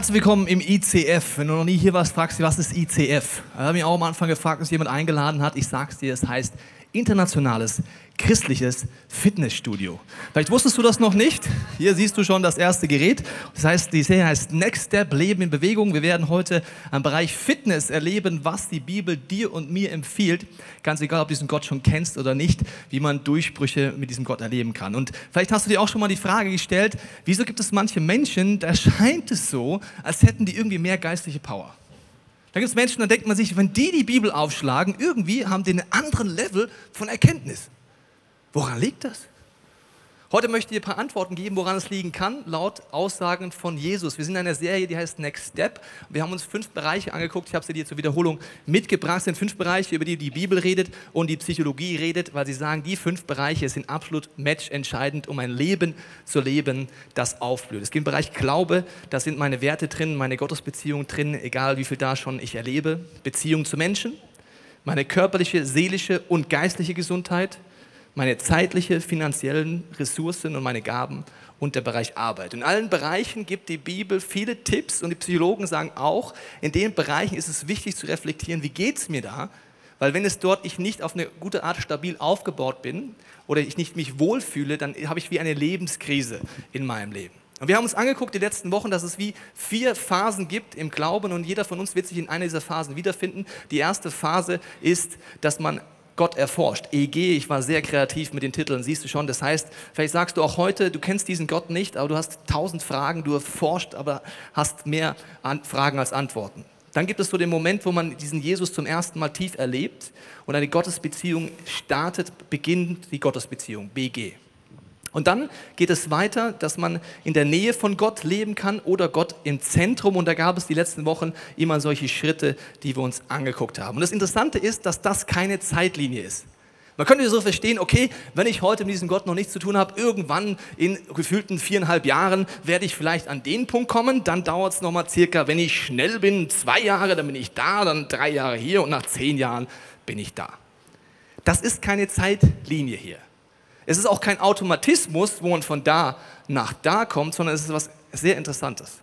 Herzlich willkommen im ICF. Wenn du noch nie hier warst, fragst du, was ist ICF? Ich habe mich auch am Anfang gefragt, dass jemand eingeladen hat. Ich sag's dir, es heißt internationales christliches Fitnessstudio. Vielleicht wusstest du das noch nicht. Hier siehst du schon das erste Gerät. Das heißt, die Serie heißt Next Step Leben in Bewegung. Wir werden heute am Bereich Fitness erleben, was die Bibel dir und mir empfiehlt. Ganz egal, ob du diesen Gott schon kennst oder nicht, wie man Durchbrüche mit diesem Gott erleben kann. Und vielleicht hast du dir auch schon mal die Frage gestellt, wieso gibt es manche Menschen, da scheint es so, als hätten die irgendwie mehr geistliche Power. Da gibt es Menschen, da denkt man sich, wenn die die Bibel aufschlagen, irgendwie haben die einen anderen Level von Erkenntnis. Woran liegt das? Heute möchte ich dir ein paar Antworten geben, woran es liegen kann, laut Aussagen von Jesus. Wir sind in einer Serie, die heißt Next Step. Wir haben uns fünf Bereiche angeguckt. Ich habe sie dir zur Wiederholung mitgebracht. Es sind fünf Bereiche, über die die Bibel redet und die Psychologie redet, weil sie sagen, die fünf Bereiche sind absolut matchentscheidend, um ein Leben zu leben, das aufblüht. Es gibt den Bereich Glaube, da sind meine Werte drin, meine Gottesbeziehung drin, egal wie viel da schon ich erlebe. Beziehung zu Menschen, meine körperliche, seelische und geistliche Gesundheit meine zeitliche, finanziellen Ressourcen und meine Gaben und der Bereich Arbeit. In allen Bereichen gibt die Bibel viele Tipps und die Psychologen sagen auch, in den Bereichen ist es wichtig zu reflektieren, wie geht es mir da? Weil wenn es dort ich nicht auf eine gute Art stabil aufgebaut bin oder ich nicht mich wohlfühle, dann habe ich wie eine Lebenskrise in meinem Leben. Und wir haben uns angeguckt die letzten Wochen, dass es wie vier Phasen gibt im Glauben und jeder von uns wird sich in einer dieser Phasen wiederfinden. Die erste Phase ist, dass man Gott erforscht. EG, ich war sehr kreativ mit den Titeln, siehst du schon. Das heißt, vielleicht sagst du auch heute, du kennst diesen Gott nicht, aber du hast tausend Fragen, du erforscht, aber hast mehr Fragen als Antworten. Dann gibt es so den Moment, wo man diesen Jesus zum ersten Mal tief erlebt und eine Gottesbeziehung startet, beginnt die Gottesbeziehung, BG. Und dann geht es weiter, dass man in der Nähe von Gott leben kann oder Gott im Zentrum. Und da gab es die letzten Wochen immer solche Schritte, die wir uns angeguckt haben. Und das Interessante ist, dass das keine Zeitlinie ist. Man könnte so verstehen, okay, wenn ich heute mit diesem Gott noch nichts zu tun habe, irgendwann in gefühlten viereinhalb Jahren werde ich vielleicht an den Punkt kommen, dann dauert es nochmal circa, wenn ich schnell bin, zwei Jahre, dann bin ich da, dann drei Jahre hier und nach zehn Jahren bin ich da. Das ist keine Zeitlinie hier. Es ist auch kein Automatismus, wo man von da nach da kommt, sondern es ist etwas sehr Interessantes.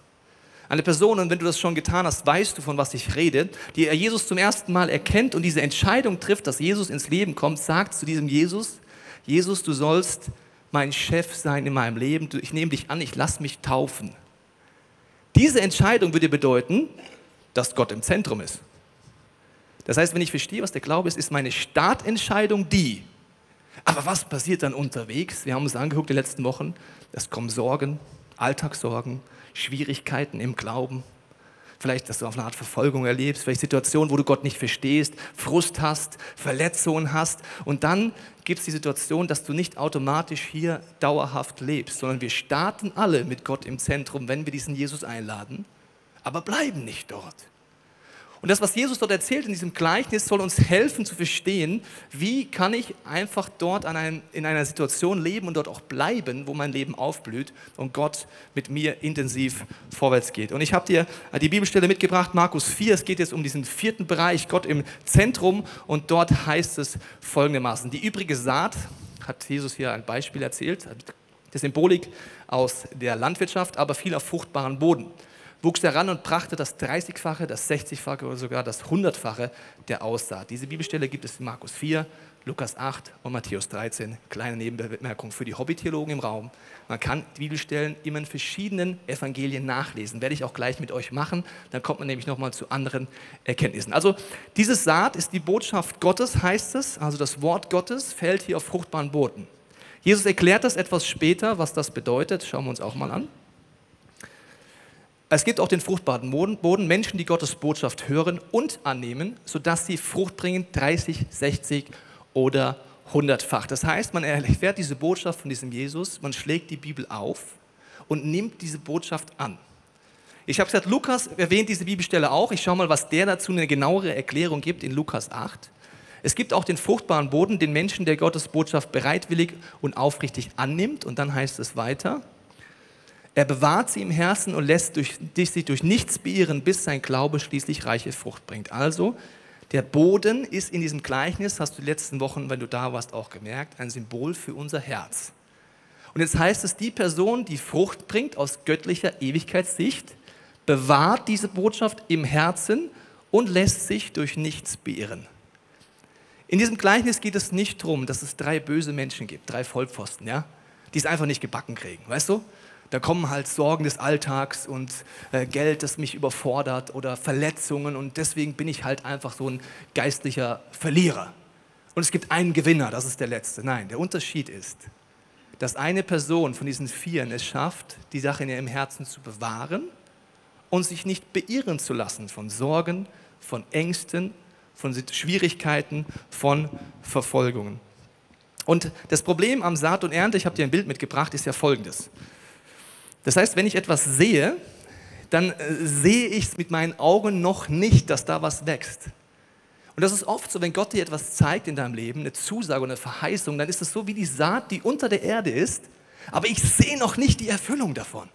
Eine Person, und wenn du das schon getan hast, weißt du, von was ich rede, die Jesus zum ersten Mal erkennt und diese Entscheidung trifft, dass Jesus ins Leben kommt, sagt zu diesem Jesus, Jesus, du sollst mein Chef sein in meinem Leben, ich nehme dich an, ich lasse mich taufen. Diese Entscheidung würde bedeuten, dass Gott im Zentrum ist. Das heißt, wenn ich verstehe, was der Glaube ist, ist meine Startentscheidung die, aber was passiert dann unterwegs? Wir haben uns angeguckt die letzten Wochen. Es kommen Sorgen, Alltagssorgen, Schwierigkeiten im Glauben. Vielleicht, dass du auf eine Art Verfolgung erlebst, vielleicht Situationen, wo du Gott nicht verstehst, Frust hast, Verletzungen hast. Und dann gibt es die Situation, dass du nicht automatisch hier dauerhaft lebst, sondern wir starten alle mit Gott im Zentrum, wenn wir diesen Jesus einladen, aber bleiben nicht dort. Und das, was Jesus dort erzählt in diesem Gleichnis, soll uns helfen zu verstehen, wie kann ich einfach dort einem, in einer Situation leben und dort auch bleiben, wo mein Leben aufblüht und Gott mit mir intensiv vorwärts geht. Und ich habe dir die Bibelstelle mitgebracht, Markus 4. Es geht jetzt um diesen vierten Bereich, Gott im Zentrum. Und dort heißt es folgendermaßen: Die übrige Saat, hat Jesus hier ein Beispiel erzählt, die Symbolik aus der Landwirtschaft, aber viel auf fruchtbaren Boden wuchs heran und brachte das 30-fache, das 60-fache oder sogar das 100-fache der Aussaat. Diese Bibelstelle gibt es in Markus 4, Lukas 8 und Matthäus 13. Kleine Nebenbemerkung für die Hobbytheologen im Raum. Man kann Bibelstellen immer in verschiedenen Evangelien nachlesen. Werde ich auch gleich mit euch machen. Dann kommt man nämlich nochmal zu anderen Erkenntnissen. Also diese Saat ist die Botschaft Gottes, heißt es. Also das Wort Gottes fällt hier auf fruchtbaren Boden. Jesus erklärt das etwas später, was das bedeutet. Schauen wir uns auch mal an. Es gibt auch den fruchtbaren Boden, Menschen, die Gottes Botschaft hören und annehmen, sodass sie Frucht bringen, 30, 60 oder 100-fach. Das heißt, man erfährt diese Botschaft von diesem Jesus, man schlägt die Bibel auf und nimmt diese Botschaft an. Ich habe gesagt, Lukas erwähnt diese Bibelstelle auch. Ich schaue mal, was der dazu eine genauere Erklärung gibt in Lukas 8. Es gibt auch den fruchtbaren Boden, den Menschen, der Gottes Botschaft bereitwillig und aufrichtig annimmt. Und dann heißt es weiter, er bewahrt sie im Herzen und lässt durch, sich durch nichts beirren, bis sein Glaube schließlich reiche Frucht bringt. Also, der Boden ist in diesem Gleichnis, hast du die letzten Wochen, wenn du da warst, auch gemerkt, ein Symbol für unser Herz. Und jetzt heißt es, die Person, die Frucht bringt aus göttlicher Ewigkeitssicht, bewahrt diese Botschaft im Herzen und lässt sich durch nichts beirren. In diesem Gleichnis geht es nicht darum, dass es drei böse Menschen gibt, drei Vollpfosten, ja, die es einfach nicht gebacken kriegen, weißt du? Da kommen halt Sorgen des Alltags und äh, Geld, das mich überfordert oder Verletzungen und deswegen bin ich halt einfach so ein geistlicher Verlierer. Und es gibt einen Gewinner, das ist der letzte. Nein, der Unterschied ist, dass eine Person von diesen Vieren es schafft, die Sache in ihrem Herzen zu bewahren und sich nicht beirren zu lassen von Sorgen, von Ängsten, von Schwierigkeiten, von Verfolgungen. Und das Problem am Saat und Ernte, ich habe dir ein Bild mitgebracht, ist ja folgendes. Das heißt, wenn ich etwas sehe, dann äh, sehe ich es mit meinen Augen noch nicht, dass da was wächst. Und das ist oft so, wenn Gott dir etwas zeigt in deinem Leben, eine Zusage oder eine Verheißung, dann ist es so wie die Saat, die unter der Erde ist, aber ich sehe noch nicht die Erfüllung davon.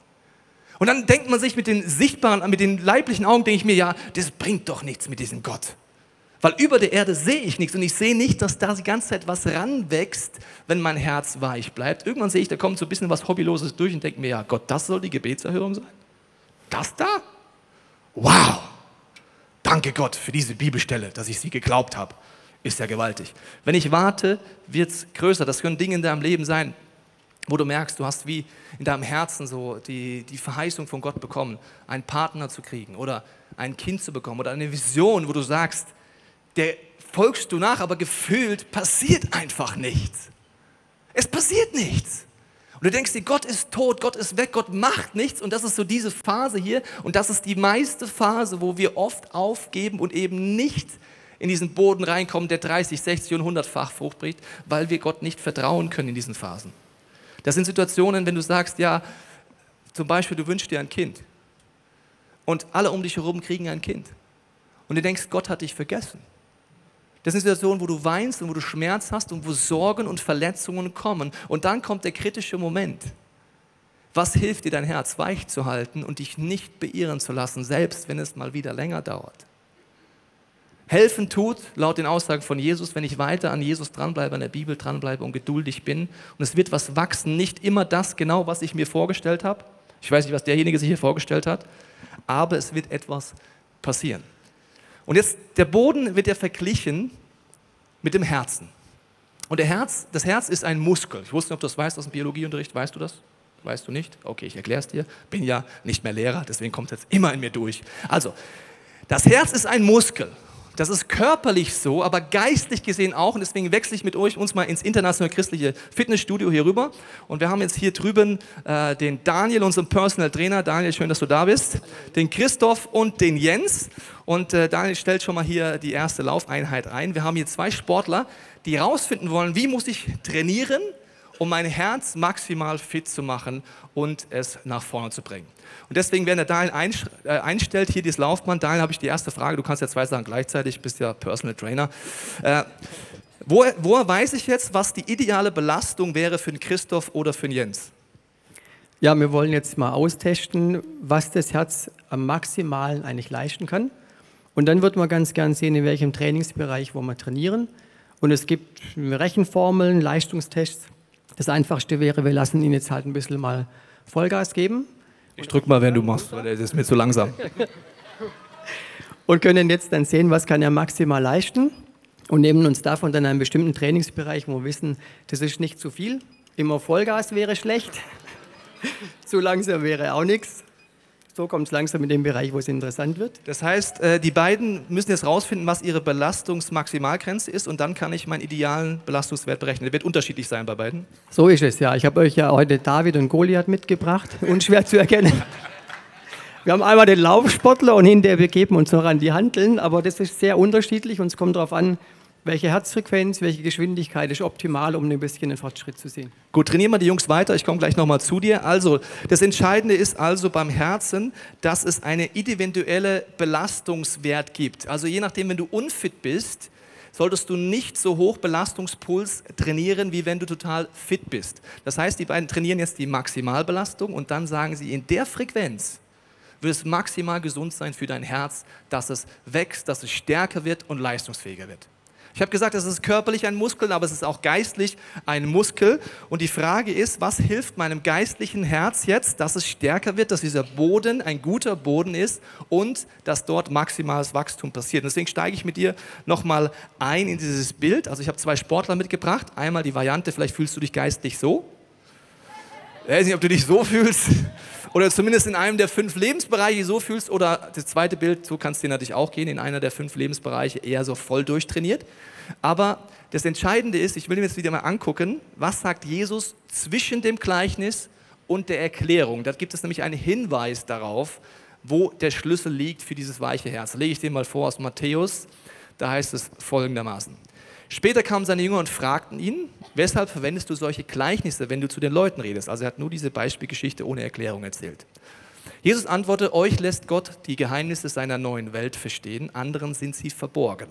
Und dann denkt man sich mit den sichtbaren, mit den leiblichen Augen, denke ich mir, ja, das bringt doch nichts mit diesem Gott. Weil über der Erde sehe ich nichts und ich sehe nicht, dass da die ganze Zeit was ranwächst, wenn mein Herz weich bleibt. Irgendwann sehe ich, da kommt so ein bisschen was Hobbyloses durch und denke mir, ja Gott, das soll die Gebetserhörung sein? Das da? Wow! Danke Gott für diese Bibelstelle, dass ich sie geglaubt habe. Ist ja gewaltig. Wenn ich warte, wird es größer. Das können Dinge in deinem Leben sein, wo du merkst, du hast wie in deinem Herzen so die, die Verheißung von Gott bekommen, einen Partner zu kriegen oder ein Kind zu bekommen oder eine Vision, wo du sagst, der folgst du nach, aber gefühlt passiert einfach nichts. Es passiert nichts. Und du denkst dir, Gott ist tot, Gott ist weg, Gott macht nichts. Und das ist so diese Phase hier. Und das ist die meiste Phase, wo wir oft aufgeben und eben nicht in diesen Boden reinkommen, der 30, 60 und 100-fach Frucht bringt, weil wir Gott nicht vertrauen können in diesen Phasen. Das sind Situationen, wenn du sagst, ja, zum Beispiel, du wünschst dir ein Kind. Und alle um dich herum kriegen ein Kind. Und du denkst, Gott hat dich vergessen. Das sind Situationen, wo du weinst und wo du Schmerz hast und wo Sorgen und Verletzungen kommen. Und dann kommt der kritische Moment. Was hilft dir dein Herz weich zu halten und dich nicht beirren zu lassen, selbst wenn es mal wieder länger dauert? Helfen tut, laut den Aussagen von Jesus, wenn ich weiter an Jesus dranbleibe, an der Bibel dranbleibe und geduldig bin. Und es wird was wachsen, nicht immer das genau, was ich mir vorgestellt habe. Ich weiß nicht, was derjenige sich hier vorgestellt hat, aber es wird etwas passieren. Und jetzt, der Boden wird ja verglichen mit dem Herzen. Und der Herz, das Herz ist ein Muskel. Ich wusste nicht, ob du das weißt aus dem Biologieunterricht. Weißt du das? Weißt du nicht? Okay, ich erkläre es dir. Bin ja nicht mehr Lehrer, deswegen kommt es jetzt immer in mir durch. Also, das Herz ist ein Muskel. Das ist körperlich so, aber geistlich gesehen auch. Und deswegen wechsle ich mit euch uns mal ins internationale christliche Fitnessstudio hier rüber. Und wir haben jetzt hier drüben äh, den Daniel, unseren Personal Trainer. Daniel, schön, dass du da bist. Den Christoph und den Jens. Und äh, Daniel stellt schon mal hier die erste Laufeinheit ein. Wir haben hier zwei Sportler, die herausfinden wollen, wie muss ich trainieren, um mein Herz maximal fit zu machen und es nach vorne zu bringen. Und deswegen, wenn der Daniel äh, einstellt, hier dieses Laufband, Daniel, habe ich die erste Frage, du kannst ja zwei Sachen gleichzeitig, bist ja Personal Trainer. Äh, woher, woher weiß ich jetzt, was die ideale Belastung wäre für den Christoph oder für den Jens? Ja, wir wollen jetzt mal austesten, was das Herz am Maximalen eigentlich leisten kann. Und dann wird man ganz gern sehen, in welchem Trainingsbereich wo wir trainieren. Und es gibt Rechenformeln, Leistungstests. Das Einfachste wäre, wir lassen ihn jetzt halt ein bisschen mal Vollgas geben. Ich drück mal, wenn du machst, weil der ist mir zu langsam. und können jetzt dann sehen, was kann er maximal leisten und nehmen uns davon dann einen bestimmten Trainingsbereich, wo wir wissen, das ist nicht zu viel. Immer Vollgas wäre schlecht, zu langsam wäre auch nichts. So kommt es langsam in den Bereich, wo es interessant wird. Das heißt, äh, die beiden müssen jetzt rausfinden, was ihre Belastungsmaximalgrenze ist und dann kann ich meinen idealen Belastungswert berechnen. Der wird unterschiedlich sein bei beiden. So ist es, ja. Ich habe euch ja heute David und Goliath mitgebracht. Unschwer zu erkennen. Wir haben einmal den Laufsportler und hinterher begeben uns noch an die Handeln, aber das ist sehr unterschiedlich und es kommt darauf an, welche Herzfrequenz, welche Geschwindigkeit ist optimal, um ein bisschen den Fortschritt zu sehen. Gut, trainieren wir die Jungs weiter. Ich komme gleich nochmal zu dir. Also, das Entscheidende ist also beim Herzen, dass es eine individuelle Belastungswert gibt. Also, je nachdem, wenn du unfit bist, solltest du nicht so hoch Belastungspuls trainieren, wie wenn du total fit bist. Das heißt, die beiden trainieren jetzt die Maximalbelastung und dann sagen sie, in der Frequenz wird es maximal gesund sein für dein Herz, dass es wächst, dass es stärker wird und leistungsfähiger wird. Ich habe gesagt, es ist körperlich ein Muskel, aber es ist auch geistlich ein Muskel. Und die Frage ist, was hilft meinem geistlichen Herz jetzt, dass es stärker wird, dass dieser Boden ein guter Boden ist und dass dort maximales Wachstum passiert. Und deswegen steige ich mit dir nochmal ein in dieses Bild. Also ich habe zwei Sportler mitgebracht. Einmal die Variante, vielleicht fühlst du dich geistlich so. Ich weiß nicht, ob du dich so fühlst oder zumindest in einem der fünf Lebensbereiche so fühlst oder das zweite Bild, so kannst du natürlich auch gehen, in einer der fünf Lebensbereiche eher so voll durchtrainiert. Aber das Entscheidende ist, ich will mir jetzt wieder mal angucken, was sagt Jesus zwischen dem Gleichnis und der Erklärung. Da gibt es nämlich einen Hinweis darauf, wo der Schlüssel liegt für dieses weiche Herz. Lege ich den mal vor aus Matthäus, da heißt es folgendermaßen. Später kamen seine Jünger und fragten ihn, weshalb verwendest du solche Gleichnisse, wenn du zu den Leuten redest? Also er hat nur diese Beispielgeschichte ohne Erklärung erzählt. Jesus antwortete, euch lässt Gott die Geheimnisse seiner neuen Welt verstehen, anderen sind sie verborgen.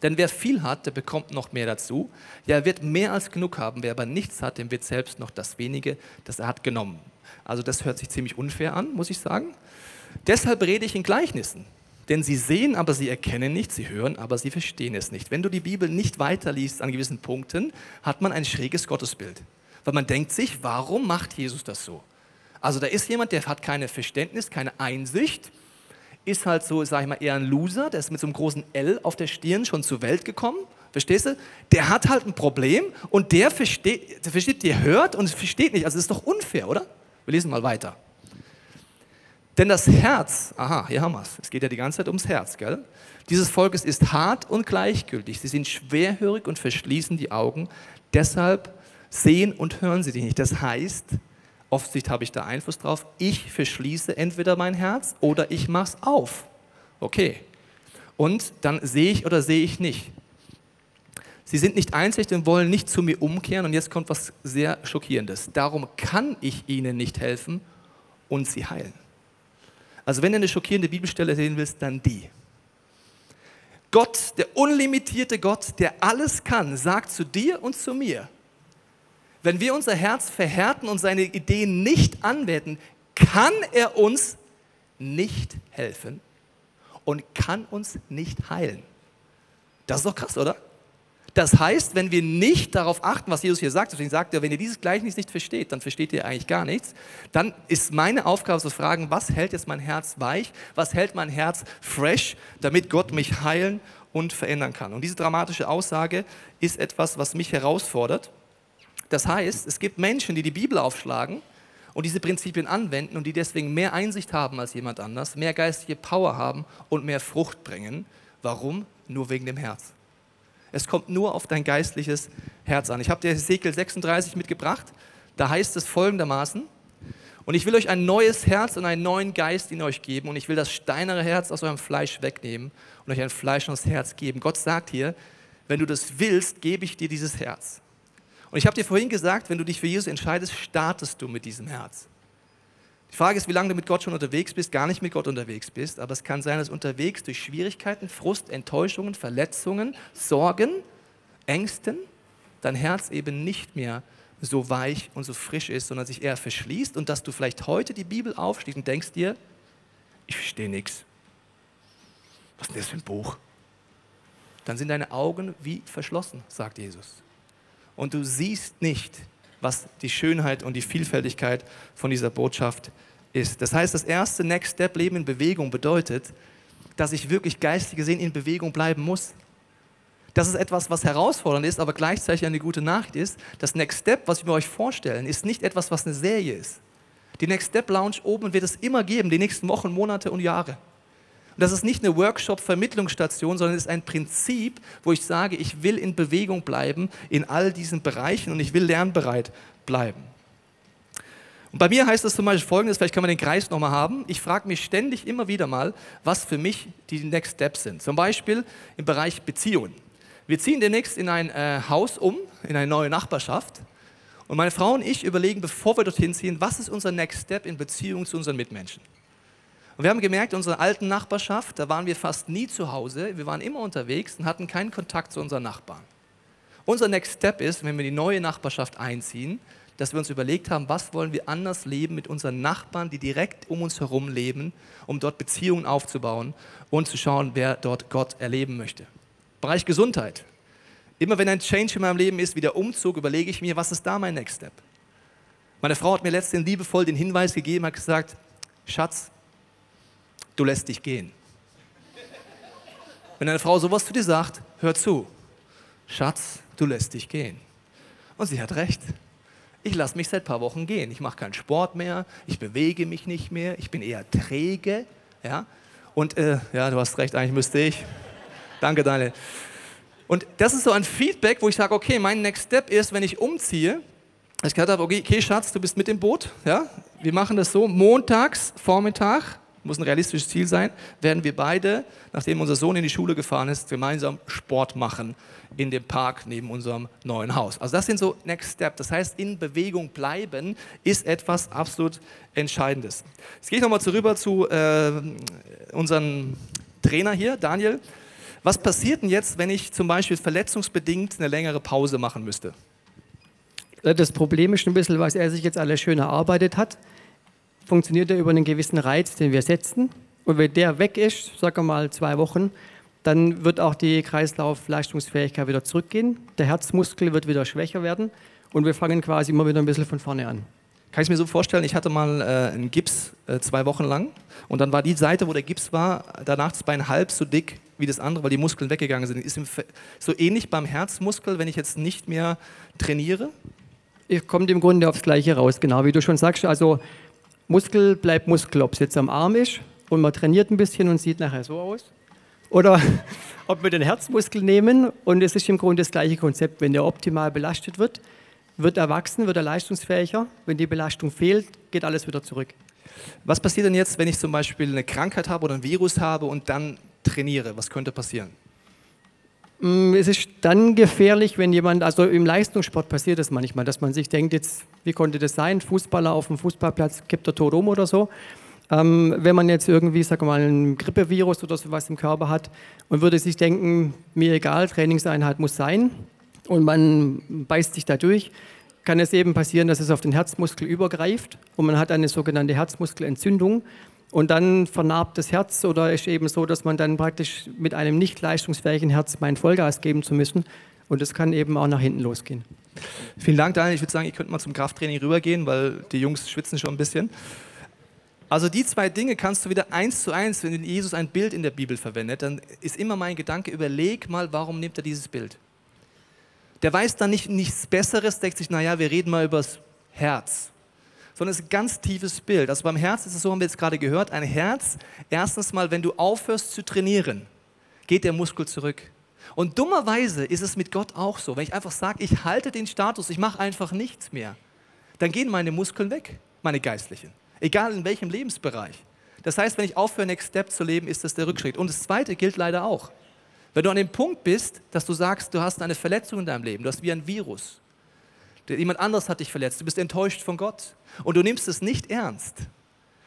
Denn wer viel hat, der bekommt noch mehr dazu. Ja, er wird mehr als genug haben. Wer aber nichts hat, dem wird selbst noch das wenige, das er hat, genommen. Also das hört sich ziemlich unfair an, muss ich sagen. Deshalb rede ich in Gleichnissen denn sie sehen, aber sie erkennen nicht, sie hören, aber sie verstehen es nicht. Wenn du die Bibel nicht weiterliest an gewissen Punkten, hat man ein schräges Gottesbild. Weil man denkt sich, warum macht Jesus das so? Also da ist jemand, der hat keine Verständnis, keine Einsicht, ist halt so, sag ich mal, eher ein Loser, der ist mit so einem großen L auf der Stirn schon zur Welt gekommen. Verstehst du? Der hat halt ein Problem und der versteht, der versteht, der hört und versteht nicht. Also das ist doch unfair, oder? Wir lesen mal weiter. Denn das Herz, aha, hier haben wir es. Es geht ja die ganze Zeit ums Herz, gell? Dieses Volkes ist hart und gleichgültig. Sie sind schwerhörig und verschließen die Augen. Deshalb sehen und hören sie dich nicht. Das heißt, offensichtlich habe ich da Einfluss drauf. Ich verschließe entweder mein Herz oder ich mache es auf. Okay. Und dann sehe ich oder sehe ich nicht. Sie sind nicht einsichtig und wollen nicht zu mir umkehren. Und jetzt kommt was sehr Schockierendes. Darum kann ich ihnen nicht helfen und sie heilen. Also wenn du eine schockierende Bibelstelle sehen willst, dann die. Gott, der unlimitierte Gott, der alles kann, sagt zu dir und zu mir, wenn wir unser Herz verhärten und seine Ideen nicht anwenden, kann er uns nicht helfen und kann uns nicht heilen. Das ist doch krass, oder? Das heißt, wenn wir nicht darauf achten, was Jesus hier sagt, deswegen sagt er, wenn ihr dieses Gleichnis nicht versteht, dann versteht ihr eigentlich gar nichts, dann ist meine Aufgabe zu fragen, was hält jetzt mein Herz weich, was hält mein Herz fresh, damit Gott mich heilen und verändern kann. Und diese dramatische Aussage ist etwas, was mich herausfordert. Das heißt, es gibt Menschen, die die Bibel aufschlagen und diese Prinzipien anwenden und die deswegen mehr Einsicht haben als jemand anders, mehr geistige Power haben und mehr Frucht bringen. Warum? Nur wegen dem Herz. Es kommt nur auf dein geistliches Herz an. Ich habe dir Ezekiel 36 mitgebracht. Da heißt es folgendermaßen, und ich will euch ein neues Herz und einen neuen Geist in euch geben und ich will das steinere Herz aus eurem Fleisch wegnehmen und euch ein fleischendes Herz geben. Gott sagt hier, wenn du das willst, gebe ich dir dieses Herz. Und ich habe dir vorhin gesagt, wenn du dich für Jesus entscheidest, startest du mit diesem Herz. Die Frage ist, wie lange du mit Gott schon unterwegs bist, gar nicht mit Gott unterwegs bist, aber es kann sein, dass unterwegs durch Schwierigkeiten, Frust, Enttäuschungen, Verletzungen, Sorgen, Ängsten dein Herz eben nicht mehr so weich und so frisch ist, sondern sich eher verschließt und dass du vielleicht heute die Bibel aufschließt und denkst dir, ich verstehe nichts. Was ist denn das für ein Buch? Dann sind deine Augen wie verschlossen, sagt Jesus. Und du siehst nicht was die Schönheit und die Vielfältigkeit von dieser Botschaft ist. Das heißt, das erste Next Step Leben in Bewegung bedeutet, dass ich wirklich geistig gesehen in Bewegung bleiben muss. Das ist etwas, was herausfordernd ist, aber gleichzeitig eine gute Nachricht ist. Das Next Step, was wir euch vorstellen, ist nicht etwas, was eine Serie ist. Die Next Step Lounge oben wird es immer geben, die nächsten Wochen, Monate und Jahre. Und das ist nicht eine Workshop-Vermittlungsstation, sondern es ist ein Prinzip, wo ich sage, ich will in Bewegung bleiben in all diesen Bereichen und ich will lernbereit bleiben. Und bei mir heißt das zum Beispiel folgendes, vielleicht kann man den Kreis nochmal haben. Ich frage mich ständig immer wieder mal, was für mich die Next Steps sind. Zum Beispiel im Bereich Beziehungen. Wir ziehen demnächst in ein äh, Haus um, in eine neue Nachbarschaft. Und meine Frau und ich überlegen, bevor wir dorthin ziehen, was ist unser Next Step in Beziehung zu unseren Mitmenschen. Und wir haben gemerkt, in unserer alten Nachbarschaft, da waren wir fast nie zu Hause. Wir waren immer unterwegs und hatten keinen Kontakt zu unseren Nachbarn. Unser Next Step ist, wenn wir in die neue Nachbarschaft einziehen, dass wir uns überlegt haben, was wollen wir anders leben mit unseren Nachbarn, die direkt um uns herum leben, um dort Beziehungen aufzubauen und zu schauen, wer dort Gott erleben möchte. Bereich Gesundheit. Immer wenn ein Change in meinem Leben ist, wie der Umzug, überlege ich mir, was ist da mein Next Step? Meine Frau hat mir letztens liebevoll den Hinweis gegeben, hat gesagt, Schatz, du lässt dich gehen. Wenn eine Frau sowas zu dir sagt, hör zu, Schatz, du lässt dich gehen. Und sie hat recht. Ich lasse mich seit ein paar Wochen gehen. Ich mache keinen Sport mehr, ich bewege mich nicht mehr, ich bin eher träge. Ja? Und äh, ja, du hast recht, eigentlich müsste ich. Danke, Daniel. Und das ist so ein Feedback, wo ich sage, okay, mein Next Step ist, wenn ich umziehe, ich gesagt habe, okay, okay, Schatz, du bist mit im Boot. Ja? Wir machen das so, montags, Vormittag, muss ein realistisches Ziel sein, werden wir beide, nachdem unser Sohn in die Schule gefahren ist, gemeinsam Sport machen in dem Park neben unserem neuen Haus. Also das sind so Next Steps. Das heißt, in Bewegung bleiben ist etwas absolut Entscheidendes. Jetzt gehe ich nochmal zurück zu äh, unserem Trainer hier, Daniel. Was passiert denn jetzt, wenn ich zum Beispiel verletzungsbedingt eine längere Pause machen müsste? Das Problem ist ein bisschen, was er sich jetzt alles schön erarbeitet hat funktioniert er über einen gewissen Reiz, den wir setzen. Und wenn der weg ist, sagen wir mal zwei Wochen, dann wird auch die Kreislaufleistungsfähigkeit wieder zurückgehen. Der Herzmuskel wird wieder schwächer werden und wir fangen quasi immer wieder ein bisschen von vorne an. Kann ich mir so vorstellen, ich hatte mal äh, einen Gips äh, zwei Wochen lang und dann war die Seite, wo der Gips war, danach das Bein halb so dick wie das andere, weil die Muskeln weggegangen sind. Ist so ähnlich beim Herzmuskel, wenn ich jetzt nicht mehr trainiere? Kommt im Grunde aufs Gleiche raus, genau wie du schon sagst. Also Muskel bleibt Muskel, ob es jetzt am Arm ist und man trainiert ein bisschen und sieht nachher so aus. Oder ob wir den Herzmuskel nehmen und es ist im Grunde das gleiche Konzept. Wenn der optimal belastet wird, wird er wachsen, wird er leistungsfähiger. Wenn die Belastung fehlt, geht alles wieder zurück. Was passiert denn jetzt, wenn ich zum Beispiel eine Krankheit habe oder ein Virus habe und dann trainiere? Was könnte passieren? Mm, es ist dann gefährlich, wenn jemand, also im Leistungssport passiert das manchmal, dass man sich denkt, jetzt, wie konnte das sein? Fußballer auf dem Fußballplatz kippt er tot um oder so. Ähm, wenn man jetzt irgendwie, wir mal, ein Grippevirus oder sowas im Körper hat und würde sich denken, mir egal, Trainingseinheit muss sein und man beißt sich da durch, kann es eben passieren, dass es auf den Herzmuskel übergreift und man hat eine sogenannte Herzmuskelentzündung und dann vernarbt das Herz oder ist eben so, dass man dann praktisch mit einem nicht leistungsfähigen Herz meinen Vollgas geben zu müssen. Und das kann eben auch nach hinten losgehen. Vielen Dank, Daniel. Ich würde sagen, ihr könnt mal zum Krafttraining rübergehen, weil die Jungs schwitzen schon ein bisschen. Also die zwei Dinge kannst du wieder eins zu eins, wenn Jesus ein Bild in der Bibel verwendet, dann ist immer mein Gedanke, überleg mal, warum nimmt er dieses Bild? Der weiß dann nicht nichts Besseres, denkt sich, naja, wir reden mal übers Herz sondern es ist ein ganz tiefes Bild. Also beim Herz ist es so, haben wir jetzt gerade gehört, ein Herz, erstens mal, wenn du aufhörst zu trainieren, geht der Muskel zurück. Und dummerweise ist es mit Gott auch so. Wenn ich einfach sage, ich halte den Status, ich mache einfach nichts mehr, dann gehen meine Muskeln weg, meine geistlichen. Egal in welchem Lebensbereich. Das heißt, wenn ich aufhöre, Next Step zu leben, ist das der Rückschritt. Und das Zweite gilt leider auch. Wenn du an dem Punkt bist, dass du sagst, du hast eine Verletzung in deinem Leben, du hast wie ein Virus, jemand anderes hat dich verletzt, du bist enttäuscht von Gott und du nimmst es nicht ernst,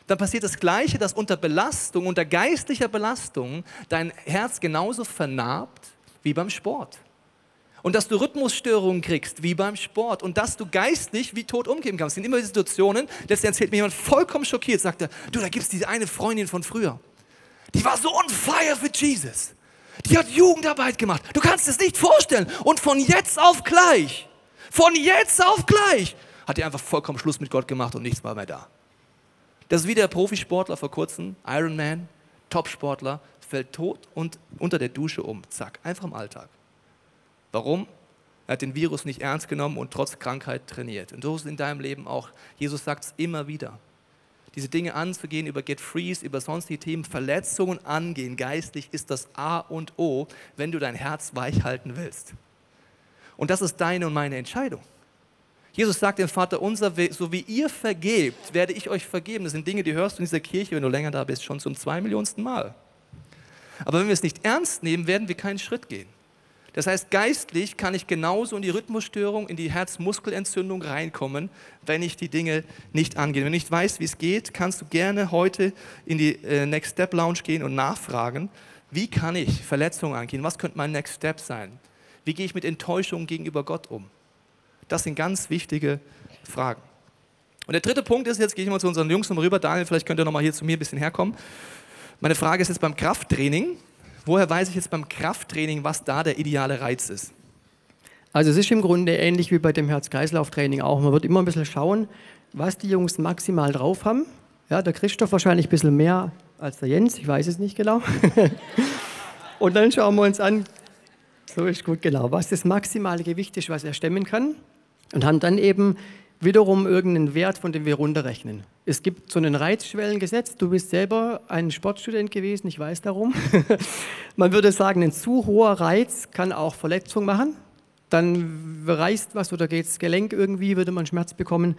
dann passiert das Gleiche, dass unter Belastung, unter geistlicher Belastung dein Herz genauso vernarbt wie beim Sport. Und dass du Rhythmusstörungen kriegst, wie beim Sport. Und dass du geistlich wie tot umgehen kannst. Es sind immer Situationen, letztens erzählt mir jemand vollkommen schockiert, sagte, du, da gibt es diese eine Freundin von früher. Die war so on fire für Jesus. Die hat Jugendarbeit gemacht. Du kannst es nicht vorstellen. Und von jetzt auf gleich von jetzt auf gleich hat er einfach vollkommen Schluss mit Gott gemacht und nichts war mehr da. Das ist wie der Profisportler vor kurzem, Ironman, Topsportler, fällt tot und unter der Dusche um. Zack, einfach im Alltag. Warum? Er hat den Virus nicht ernst genommen und trotz Krankheit trainiert. Und so ist es in deinem Leben auch. Jesus sagt es immer wieder. Diese Dinge anzugehen, über Get Freeze, über sonstige Themen, Verletzungen angehen, geistlich ist das A und O, wenn du dein Herz weich halten willst. Und das ist deine und meine Entscheidung. Jesus sagt dem Vater unser, so wie ihr vergebt, werde ich euch vergeben. Das sind Dinge, die hörst du in dieser Kirche, wenn du länger da bist, schon zum zwei Millionsten Mal. Aber wenn wir es nicht ernst nehmen, werden wir keinen Schritt gehen. Das heißt, geistlich kann ich genauso in die Rhythmusstörung, in die Herzmuskelentzündung reinkommen, wenn ich die Dinge nicht angehe. Wenn du nicht weißt, wie es geht, kannst du gerne heute in die äh, Next Step Lounge gehen und nachfragen, wie kann ich Verletzungen angehen? Was könnte mein Next Step sein? Wie gehe ich mit Enttäuschung gegenüber Gott um? Das sind ganz wichtige Fragen. Und der dritte Punkt ist, jetzt gehe ich mal zu unseren Jungs nochmal rüber. Daniel, vielleicht könnt ihr nochmal hier zu mir ein bisschen herkommen. Meine Frage ist jetzt beim Krafttraining, woher weiß ich jetzt beim Krafttraining, was da der ideale Reiz ist? Also es ist im Grunde ähnlich wie bei dem Herz-Kreislauf-Training auch. Man wird immer ein bisschen schauen, was die Jungs maximal drauf haben. Ja, der Christoph wahrscheinlich ein bisschen mehr als der Jens, ich weiß es nicht genau. Und dann schauen wir uns an, so ist gut genau, was das maximale Gewicht ist, was er stemmen kann. Und haben dann eben wiederum irgendeinen Wert, von dem wir runterrechnen. Es gibt so einen Reizschwellengesetz. Du bist selber ein Sportstudent gewesen, ich weiß darum. Man würde sagen, ein zu hoher Reiz kann auch Verletzung machen. Dann reißt was oder geht das Gelenk irgendwie, würde man Schmerz bekommen.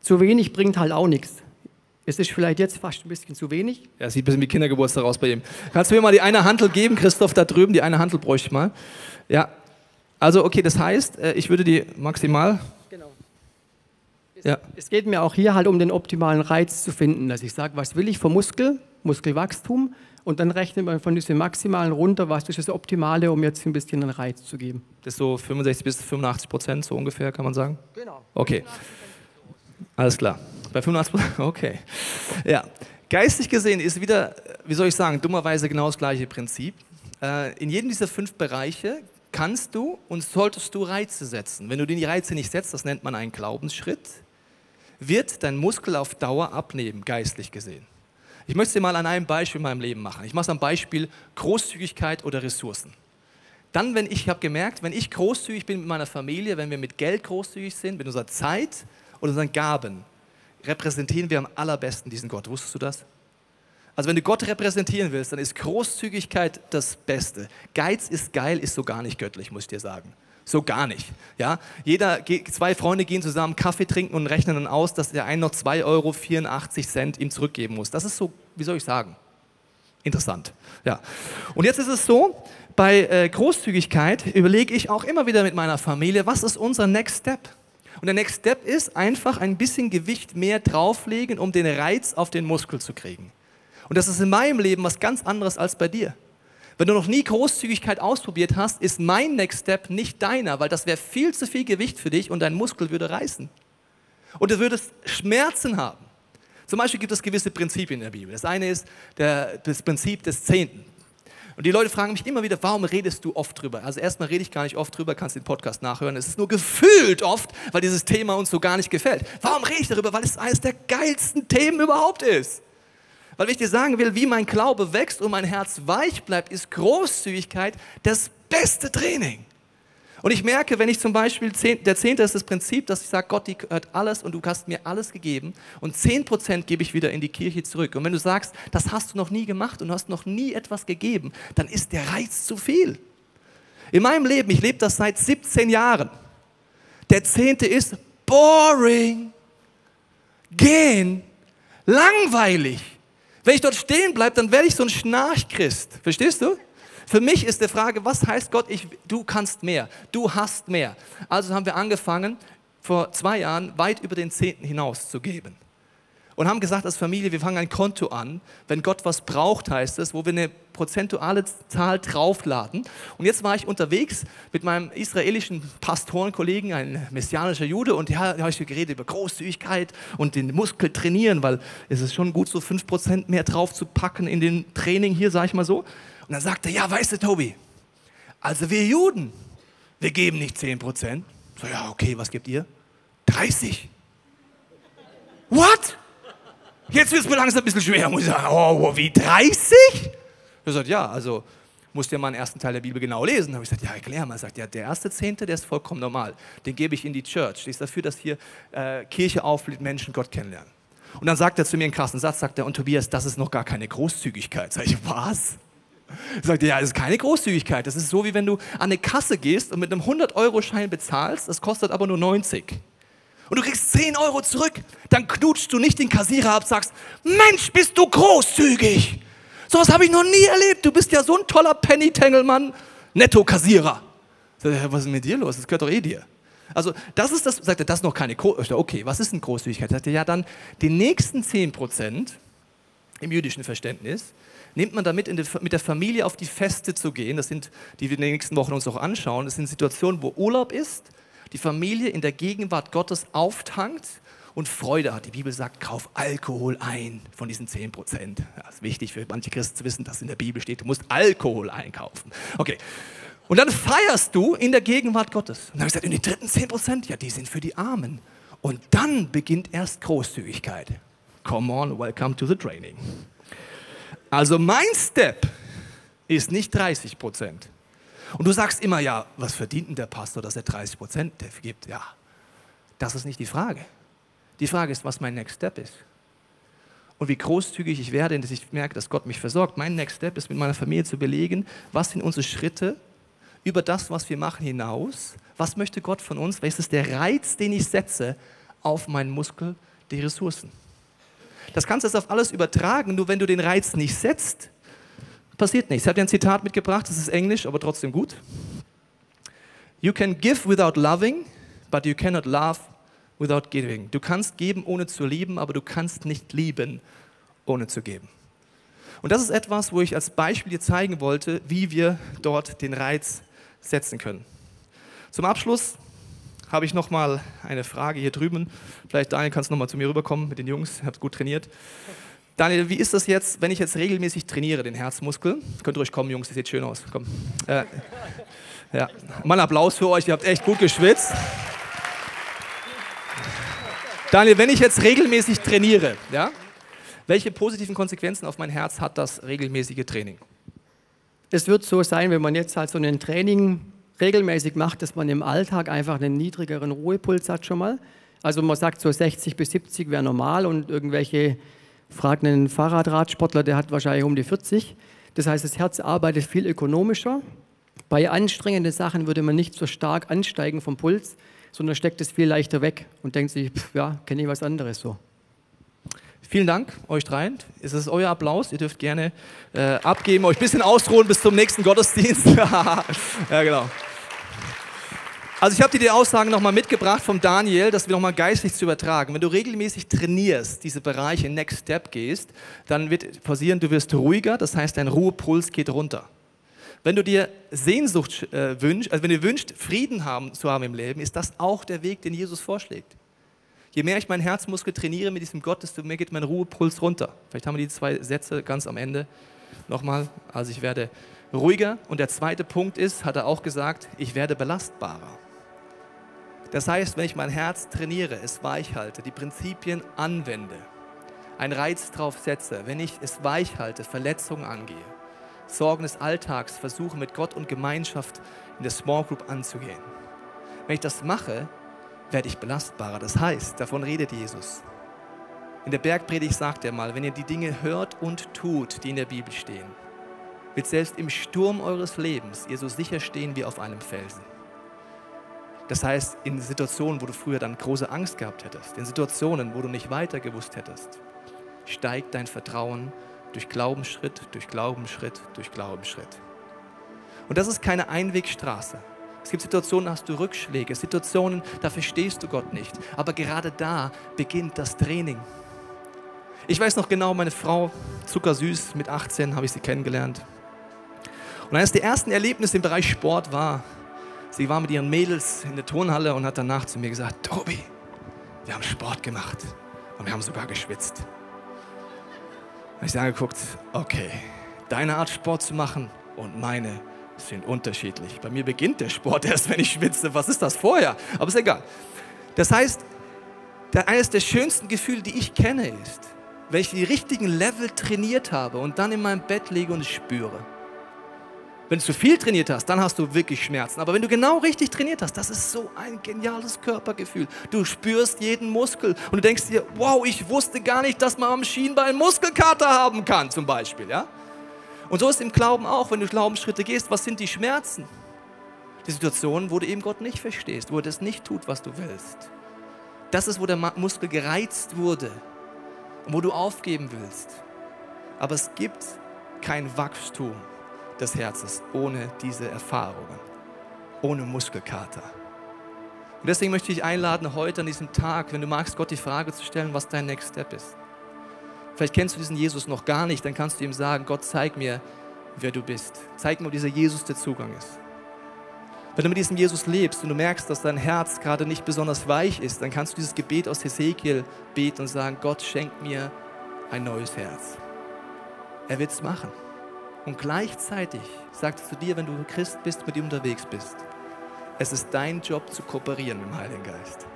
Zu wenig bringt halt auch nichts. Es ist vielleicht jetzt fast ein bisschen zu wenig. Ja, sieht ein bisschen wie Kindergeburtstag aus bei ihm. Kannst du mir mal die eine Handel geben, Christoph, da drüben? Die eine Handel bräuchte ich mal. Ja, also okay, das heißt, äh, ich würde die maximal ja. Es geht mir auch hier halt um den optimalen Reiz zu finden, dass ich sage, was will ich vom Muskel, Muskelwachstum und dann rechnet man von diesem Maximalen runter, was ist das Optimale, um jetzt ein bisschen einen Reiz zu geben. Das ist so 65 bis 85 Prozent, so ungefähr, kann man sagen? Genau. Okay. Alles klar. Bei 85 Prozent? Okay. Ja. Geistig gesehen ist wieder, wie soll ich sagen, dummerweise genau das gleiche Prinzip. Äh, in jedem dieser fünf Bereiche kannst du und solltest du Reize setzen. Wenn du die Reize nicht setzt, das nennt man einen Glaubensschritt, wird dein Muskel auf Dauer abnehmen, geistlich gesehen. Ich möchte es dir mal an einem Beispiel in meinem Leben machen. Ich mache es am Beispiel Großzügigkeit oder Ressourcen. Dann, wenn ich habe gemerkt, wenn ich großzügig bin mit meiner Familie, wenn wir mit Geld großzügig sind, mit unserer Zeit oder unseren Gaben, repräsentieren wir am allerbesten diesen Gott. Wusstest du das? Also wenn du Gott repräsentieren willst, dann ist Großzügigkeit das Beste. Geiz ist geil, ist so gar nicht göttlich, muss ich dir sagen. So gar nicht. Ja? Jeder, zwei Freunde gehen zusammen Kaffee trinken und rechnen dann aus, dass der einen noch 2,84 Euro ihm zurückgeben muss. Das ist so, wie soll ich sagen? Interessant. Ja. Und jetzt ist es so, bei äh, Großzügigkeit überlege ich auch immer wieder mit meiner Familie, was ist unser Next Step? Und der Next Step ist einfach ein bisschen Gewicht mehr drauflegen, um den Reiz auf den Muskel zu kriegen. Und das ist in meinem Leben was ganz anderes als bei dir. Wenn du noch nie Großzügigkeit ausprobiert hast, ist mein Next Step nicht deiner, weil das wäre viel zu viel Gewicht für dich und dein Muskel würde reißen. Und du würdest Schmerzen haben. Zum Beispiel gibt es gewisse Prinzipien in der Bibel. Das eine ist der, das Prinzip des Zehnten. Und die Leute fragen mich immer wieder, warum redest du oft drüber? Also erstmal rede ich gar nicht oft drüber, kannst den Podcast nachhören. Es ist nur gefühlt oft, weil dieses Thema uns so gar nicht gefällt. Warum rede ich darüber? Weil es eines der geilsten Themen überhaupt ist. Weil ich dir sagen will, wie mein Glaube wächst und mein Herz weich bleibt, ist Großzügigkeit das beste Training. Und ich merke, wenn ich zum Beispiel, der Zehnte ist das Prinzip, dass ich sage, Gott, die gehört alles und du hast mir alles gegeben und zehn Prozent gebe ich wieder in die Kirche zurück. Und wenn du sagst, das hast du noch nie gemacht und du hast noch nie etwas gegeben, dann ist der Reiz zu viel. In meinem Leben, ich lebe das seit 17 Jahren, der Zehnte ist boring, gehen, langweilig. Wenn ich dort stehen bleibe, dann werde ich so ein Schnarchchrist. Verstehst du? Für mich ist die Frage, was heißt Gott, ich, du kannst mehr, du hast mehr. Also haben wir angefangen, vor zwei Jahren weit über den Zehnten hinaus zu geben und haben gesagt als Familie, wir fangen ein Konto an. Wenn Gott was braucht, heißt es, wo wir eine prozentuale Zahl draufladen. Und jetzt war ich unterwegs mit meinem israelischen Pastorenkollegen, ein messianischer Jude, und ja, da habe ich geredet über Großzügigkeit und den Muskel trainieren, weil es ist schon gut, so 5% mehr drauf zu packen in den Training hier, sage ich mal so. Und dann sagte er, ja, weißt du, Tobi, also wir Juden, wir geben nicht 10%. So, ja, okay, was gebt ihr? 30. What? Jetzt wird es mir langsam ein bisschen schwer. Muss ich sagen, oh, wie 30? Er sagt, ja, also musst ja mal den ersten Teil der Bibel genau lesen. Da habe ich gesagt, ja, erklär mal. Er sagt, ja, der erste Zehnte, der ist vollkommen normal. Den gebe ich in die Church. Der ist dafür, dass hier äh, Kirche aufblüht, Menschen Gott kennenlernen. Und dann sagt er zu mir einen krassen Satz, sagt er, und Tobias, das ist noch gar keine Großzügigkeit. Sag ich, was? Er sagt, ja, das ist keine Großzügigkeit. Das ist so, wie wenn du an eine Kasse gehst und mit einem 100-Euro-Schein bezahlst, das kostet aber nur 90 und du kriegst 10 Euro zurück, dann knutschst du nicht den Kassierer ab, sagst, Mensch, bist du großzügig. Sowas habe ich noch nie erlebt. Du bist ja so ein toller Penny-Tangle-Mann, Netto-Kassierer. Was ist mit dir los? Das gehört doch eh dir. Also, das ist das, sagt er, das ist noch keine Großzügigkeit. Okay, was ist denn Großzügigkeit? Sagt er, ja, dann die nächsten 10 Prozent im jüdischen Verständnis nimmt man damit, die, mit der Familie auf die Feste zu gehen. Das sind, die wir in den nächsten Wochen uns auch anschauen. Das sind Situationen, wo Urlaub ist, die Familie in der Gegenwart Gottes auftankt und Freude hat. Die Bibel sagt, kauf Alkohol ein von diesen 10 Prozent. Das ist wichtig für manche Christen zu wissen, dass in der Bibel steht, du musst Alkohol einkaufen. Okay. Und dann feierst du in der Gegenwart Gottes. Und dann habe ich gesagt, und die dritten 10 Prozent, ja, die sind für die Armen. Und dann beginnt erst Großzügigkeit. Come on, welcome to the training. Also mein Step ist nicht 30 Prozent. Und du sagst immer, ja, was verdient denn der Pastor, dass er 30 Prozent gibt? Ja, das ist nicht die Frage. Die Frage ist, was mein Next Step ist. Und wie großzügig ich werde, dass ich merke, dass Gott mich versorgt. Mein Next Step ist, mit meiner Familie zu belegen, was sind unsere Schritte über das, was wir machen, hinaus. Was möchte Gott von uns? Welches ist der Reiz, den ich setze auf meinen Muskel, die Ressourcen? Das kannst du jetzt auf alles übertragen, nur wenn du den Reiz nicht setzt, passiert nichts. Ich habe dir ein Zitat mitgebracht, das ist Englisch, aber trotzdem gut. You can give without loving, but you cannot love without giving. Du kannst geben, ohne zu lieben, aber du kannst nicht lieben, ohne zu geben. Und das ist etwas, wo ich als Beispiel dir zeigen wollte, wie wir dort den Reiz setzen können. Zum Abschluss habe ich noch mal eine Frage hier drüben. Vielleicht Daniel, kannst du noch mal zu mir rüberkommen mit den Jungs. Ihr habt gut trainiert. Daniel, wie ist das jetzt, wenn ich jetzt regelmäßig trainiere, den Herzmuskel? Könnt ihr euch kommen, Jungs, das sieht schön aus. Komm. Äh, ja. Mal Applaus für euch, ihr habt echt gut geschwitzt. Daniel, wenn ich jetzt regelmäßig trainiere, ja, welche positiven Konsequenzen auf mein Herz hat das regelmäßige Training? Es wird so sein, wenn man jetzt halt so ein Training regelmäßig macht, dass man im Alltag einfach einen niedrigeren Ruhepuls hat schon mal. Also man sagt so 60 bis 70 wäre normal und irgendwelche fragen einen Fahrradradsportler, der hat wahrscheinlich um die 40. Das heißt, das Herz arbeitet viel ökonomischer. Bei anstrengenden Sachen würde man nicht so stark ansteigen vom Puls, sondern steckt es viel leichter weg und denkt sich, pff, ja, kenne ich was anderes so. Vielen Dank euch dreien. Es ist euer Applaus. Ihr dürft gerne äh, abgeben, euch ein bisschen ausruhen bis zum nächsten Gottesdienst. ja, genau. Also ich habe dir die Aussagen nochmal mitgebracht vom Daniel, dass wir nochmal geistlich zu übertragen. Wenn du regelmäßig trainierst, diese Bereiche Next Step gehst, dann wird passieren, du wirst ruhiger, das heißt dein Ruhepuls geht runter. Wenn du dir Sehnsucht äh, wünschst, also wenn du wünschst, Frieden haben, zu haben im Leben, ist das auch der Weg, den Jesus vorschlägt. Je mehr ich meinen Herzmuskel trainiere mit diesem Gott, desto mehr geht mein Ruhepuls runter. Vielleicht haben wir die zwei Sätze ganz am Ende nochmal. Also ich werde ruhiger. Und der zweite Punkt ist, hat er auch gesagt, ich werde belastbarer. Das heißt, wenn ich mein Herz trainiere, es weich halte, die Prinzipien anwende, einen Reiz drauf setze, wenn ich es weich halte, Verletzungen angehe, Sorgen des Alltags versuche mit Gott und Gemeinschaft in der Small Group anzugehen. Wenn ich das mache, werde ich belastbarer. Das heißt, davon redet Jesus. In der Bergpredigt sagt er mal, wenn ihr die Dinge hört und tut, die in der Bibel stehen, wird selbst im Sturm eures Lebens ihr so sicher stehen wie auf einem Felsen. Das heißt, in Situationen, wo du früher dann große Angst gehabt hättest, in Situationen, wo du nicht weiter gewusst hättest, steigt dein Vertrauen durch Glaubensschritt, durch Glaubensschritt, durch Glaubensschritt. Und das ist keine Einwegstraße. Es gibt Situationen, da hast du Rückschläge, Situationen, da verstehst du Gott nicht. Aber gerade da beginnt das Training. Ich weiß noch genau, meine Frau, zuckersüß, mit 18 habe ich sie kennengelernt. Und eines der ersten Erlebnisse im Bereich Sport war, sie war mit ihren Mädels in der Turnhalle und hat danach zu mir gesagt, Tobi, wir haben Sport gemacht und wir haben sogar geschwitzt habe ich sie angeguckt, okay, deine Art Sport zu machen und meine sind unterschiedlich. Bei mir beginnt der Sport erst, wenn ich schwitze. Was ist das vorher? Aber ist egal. Das heißt, eines der schönsten Gefühle, die ich kenne, ist, wenn ich die richtigen Level trainiert habe und dann in meinem Bett liege und es spüre. Wenn du zu viel trainiert hast, dann hast du wirklich Schmerzen. Aber wenn du genau richtig trainiert hast, das ist so ein geniales Körpergefühl. Du spürst jeden Muskel und du denkst dir, wow, ich wusste gar nicht, dass man am Schienbein Muskelkater haben kann, zum Beispiel. Ja? Und so ist im Glauben auch, wenn du Glaubensschritte gehst, was sind die Schmerzen? Die Situationen, wo du eben Gott nicht verstehst, wo er das nicht tut, was du willst. Das ist, wo der Muskel gereizt wurde und wo du aufgeben willst. Aber es gibt kein Wachstum des Herzens ohne diese Erfahrungen, ohne Muskelkater. Und deswegen möchte ich einladen, heute an diesem Tag, wenn du magst, Gott die Frage zu stellen, was dein Next Step ist. Vielleicht kennst du diesen Jesus noch gar nicht, dann kannst du ihm sagen, Gott, zeig mir, wer du bist. Zeig mir, wo dieser Jesus der Zugang ist. Wenn du mit diesem Jesus lebst und du merkst, dass dein Herz gerade nicht besonders weich ist, dann kannst du dieses Gebet aus Hesekiel beten und sagen, Gott schenkt mir ein neues Herz. Er wird es machen. Und gleichzeitig sagt er zu dir, wenn du Christ bist, mit ihm unterwegs bist, es ist dein Job zu kooperieren mit dem Heiligen Geist.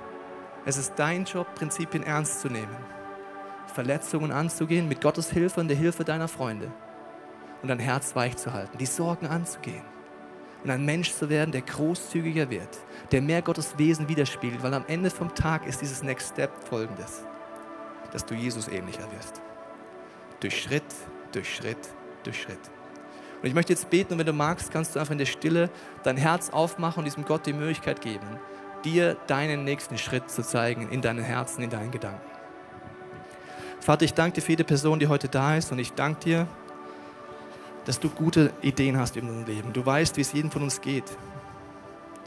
Es ist dein Job, Prinzipien ernst zu nehmen, Verletzungen anzugehen mit Gottes Hilfe und der Hilfe deiner Freunde und dein Herz weich zu halten, die Sorgen anzugehen und ein Mensch zu werden, der großzügiger wird, der mehr Gottes Wesen widerspiegelt, weil am Ende vom Tag ist dieses Next Step folgendes, dass du Jesus ähnlicher wirst. Durch Schritt, durch Schritt, durch Schritt. Und ich möchte jetzt beten und wenn du magst, kannst du einfach in der Stille dein Herz aufmachen und diesem Gott die Möglichkeit geben, dir deinen nächsten Schritt zu zeigen in deinen Herzen, in deinen Gedanken. Vater, ich danke dir für jede Person, die heute da ist und ich danke dir, dass du gute Ideen hast in unserem Leben. Du weißt, wie es jedem von uns geht.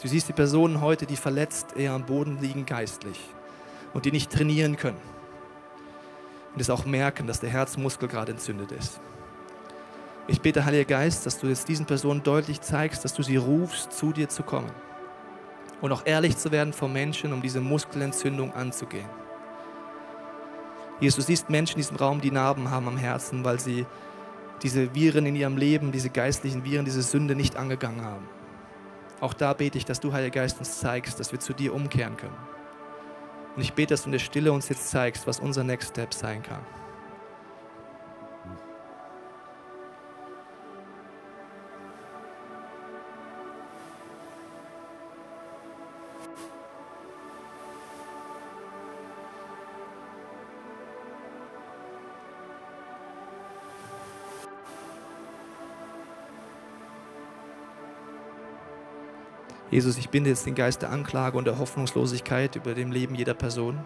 Du siehst die Personen heute, die verletzt eher am Boden liegen geistlich und die nicht trainieren können. Und es auch merken, dass der Herzmuskel gerade entzündet ist. Ich bete, Heiliger Geist, dass du jetzt diesen Personen deutlich zeigst, dass du sie rufst, zu dir zu kommen. Und auch ehrlich zu werden vor Menschen, um diese Muskelentzündung anzugehen. Jesus, du siehst Menschen in diesem Raum, die Narben haben am Herzen, weil sie diese Viren in ihrem Leben, diese geistlichen Viren, diese Sünde nicht angegangen haben. Auch da bete ich, dass du, Heiliger Geist, uns zeigst, dass wir zu dir umkehren können. Und ich bete, dass du in der Stille uns jetzt zeigst, was unser Next Step sein kann. Jesus, ich binde jetzt den Geist der Anklage und der Hoffnungslosigkeit über dem Leben jeder Person.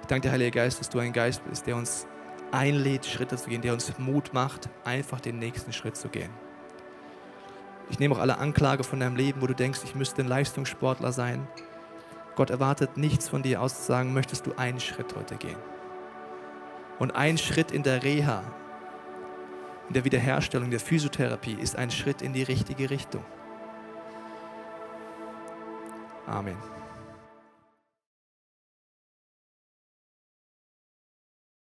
Ich danke dir, Heiliger Geist, dass du ein Geist bist, der uns einlädt, Schritte zu gehen, der uns Mut macht, einfach den nächsten Schritt zu gehen. Ich nehme auch alle Anklage von deinem Leben, wo du denkst, ich müsste ein Leistungssportler sein. Gott erwartet nichts von dir aus zu sagen, möchtest du einen Schritt heute gehen. Und ein Schritt in der Reha, in der Wiederherstellung, der Physiotherapie ist ein Schritt in die richtige Richtung. Amen.